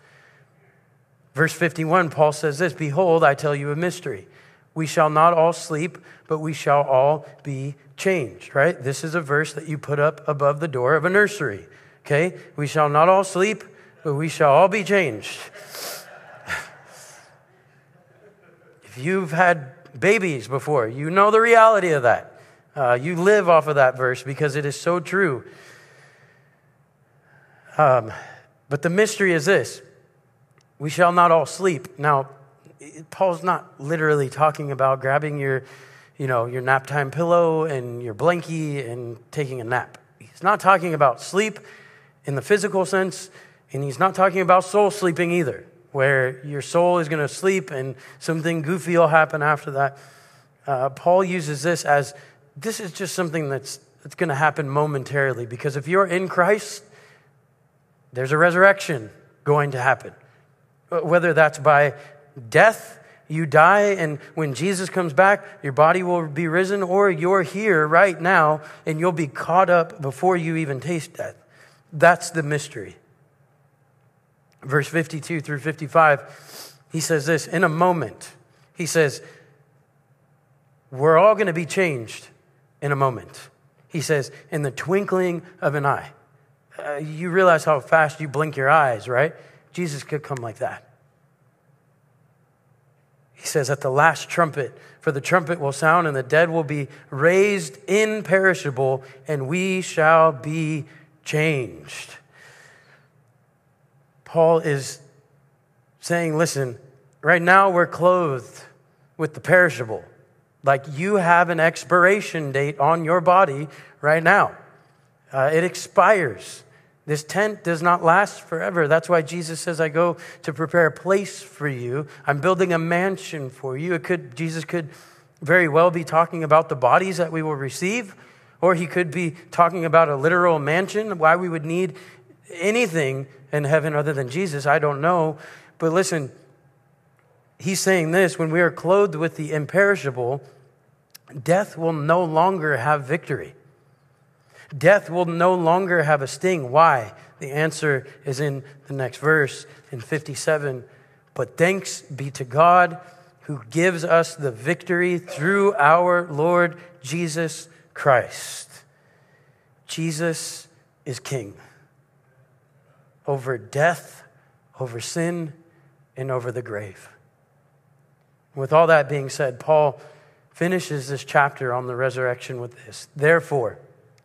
Verse 51, Paul says this Behold, I tell you a mystery. We shall not all sleep, but we shall all be changed, right? This is a verse that you put up above the door of a nursery, okay? We shall not all sleep, but we shall all be changed. if you've had babies before, you know the reality of that. Uh, you live off of that verse because it is so true. Um, but the mystery is this we shall not all sleep. Now, Paul's not literally talking about grabbing your, you know, your nap time pillow and your blankie and taking a nap. He's not talking about sleep in the physical sense, and he's not talking about soul sleeping either, where your soul is going to sleep and something goofy will happen after that. Uh, Paul uses this as this is just something that's, that's going to happen momentarily because if you're in Christ, there's a resurrection going to happen. Uh, whether that's by death, you die, and when Jesus comes back, your body will be risen, or you're here right now and you'll be caught up before you even taste death. That's the mystery. Verse 52 through 55, he says this in a moment. He says, We're all going to be changed in a moment. He says, in the twinkling of an eye. Uh, you realize how fast you blink your eyes, right? Jesus could come like that. He says, at the last trumpet, for the trumpet will sound, and the dead will be raised imperishable, and we shall be changed. Paul is saying, listen, right now we're clothed with the perishable. Like you have an expiration date on your body right now. Uh, it expires. This tent does not last forever. That's why Jesus says, I go to prepare a place for you. I'm building a mansion for you. It could, Jesus could very well be talking about the bodies that we will receive, or he could be talking about a literal mansion, why we would need anything in heaven other than Jesus. I don't know. But listen, he's saying this when we are clothed with the imperishable, death will no longer have victory. Death will no longer have a sting. Why? The answer is in the next verse in 57. But thanks be to God who gives us the victory through our Lord Jesus Christ. Jesus is king over death, over sin, and over the grave. With all that being said, Paul finishes this chapter on the resurrection with this. Therefore,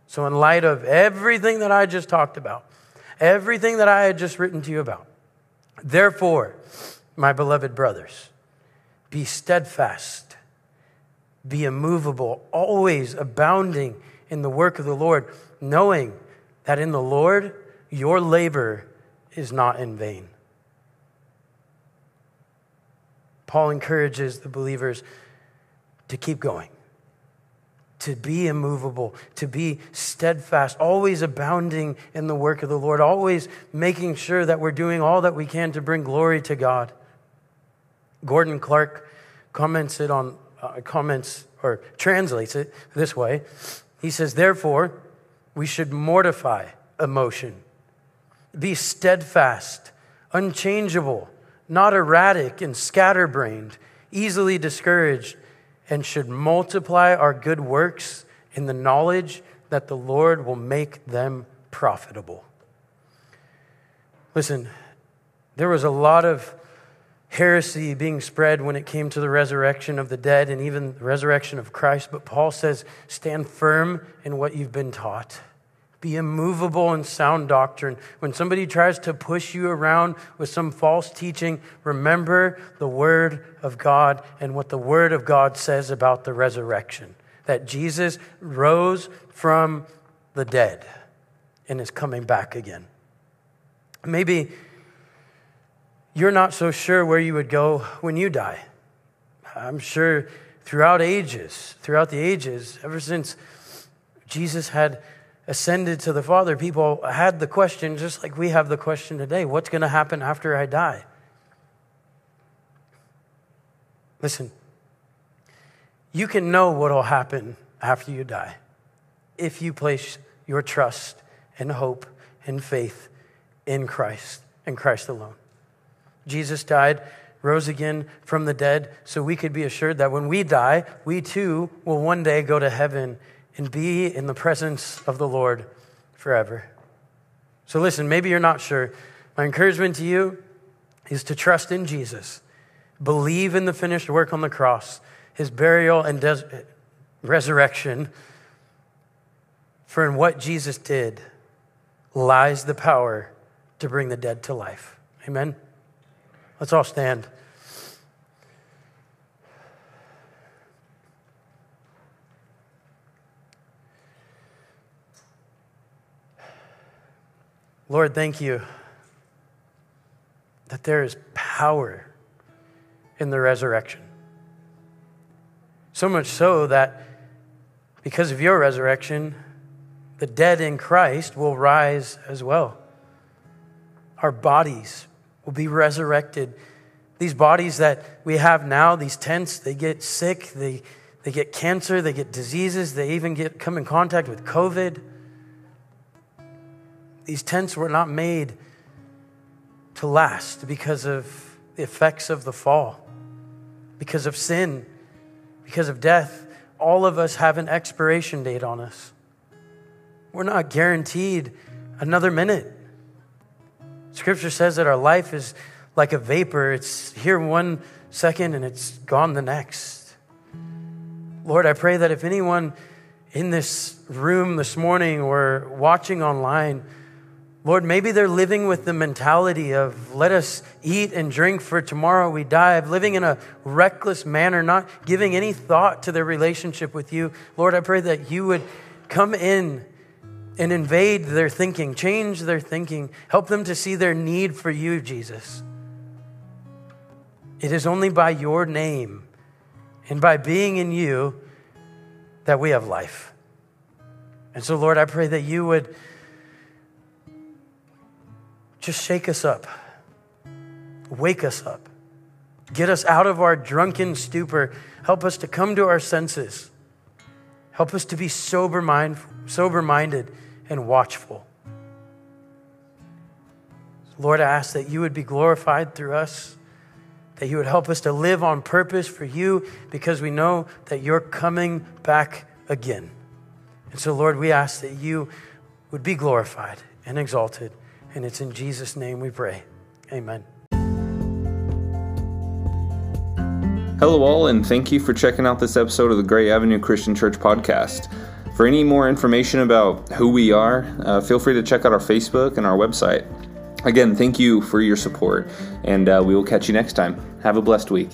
so in light of everything that I just talked about, everything that I had just written to you about, therefore, my beloved brothers, be steadfast, be immovable, always abounding in the work of the Lord, knowing that in the Lord your labor is not in vain. Paul encourages the believers to keep going, to be immovable, to be steadfast, always abounding in the work of the Lord, always making sure that we're doing all that we can to bring glory to God. Gordon Clark comments it on uh, comments or translates it this way. He says, "Therefore, we should mortify emotion, be steadfast, unchangeable." not erratic and scatterbrained, easily discouraged, and should multiply our good works in the knowledge that the Lord will make them profitable. Listen, there was a lot of heresy being spread when it came to the resurrection of the dead and even the resurrection of Christ, but Paul says, stand firm in what you've been taught. Be immovable in sound doctrine. When somebody tries to push you around with some false teaching, remember the Word of God and what the Word of God says about the resurrection that Jesus rose from the dead and is coming back again. Maybe you're not so sure where you would go when you die. I'm sure throughout ages, throughout the ages, ever since Jesus had ascended to the Father, people had the question, just like we have the question today what's going to happen after I die? Listen, you can know what will happen after you die if you place your trust and hope and faith in Christ and Christ alone. Jesus died, rose again from the dead, so we could be assured that when we die, we too will one day go to heaven and be in the presence of the Lord forever. So, listen, maybe you're not sure. My encouragement to you is to trust in Jesus, believe in the finished work on the cross, his burial and des- resurrection. For in what Jesus did lies the power to bring the dead to life. Amen. Let's all stand. Lord, thank you that there is power in the resurrection. So much so that because of your resurrection, the dead in Christ will rise as well. Our bodies will be resurrected. These bodies that we have now, these tents, they get sick, they, they get cancer, they get diseases, they even get come in contact with COVID. These tents were not made to last because of the effects of the fall, because of sin, because of death. All of us have an expiration date on us. We're not guaranteed another minute. Scripture says that our life is like a vapor, it's here one second and it's gone the next. Lord, I pray that if anyone in this room this morning or watching online, Lord, maybe they're living with the mentality of let us eat and drink for tomorrow we die, of living in a reckless manner, not giving any thought to their relationship with you. Lord, I pray that you would come in and invade their thinking, change their thinking, help them to see their need for you, Jesus. It is only by your name and by being in you that we have life. And so, Lord, I pray that you would just shake us up, wake us up, get us out of our drunken stupor, help us to come to our senses, help us to be sober mind, sober minded and watchful. Lord, I ask that you would be glorified through us, that you would help us to live on purpose for you because we know that you're coming back again. And so, Lord, we ask that you would be glorified and exalted. And it's in Jesus' name we pray. Amen. Hello, all, and thank you for checking out this episode of the Gray Avenue Christian Church podcast. For any more information about who we are, uh, feel free to check out our Facebook and our website. Again, thank you for your support, and uh, we will catch you next time. Have a blessed week.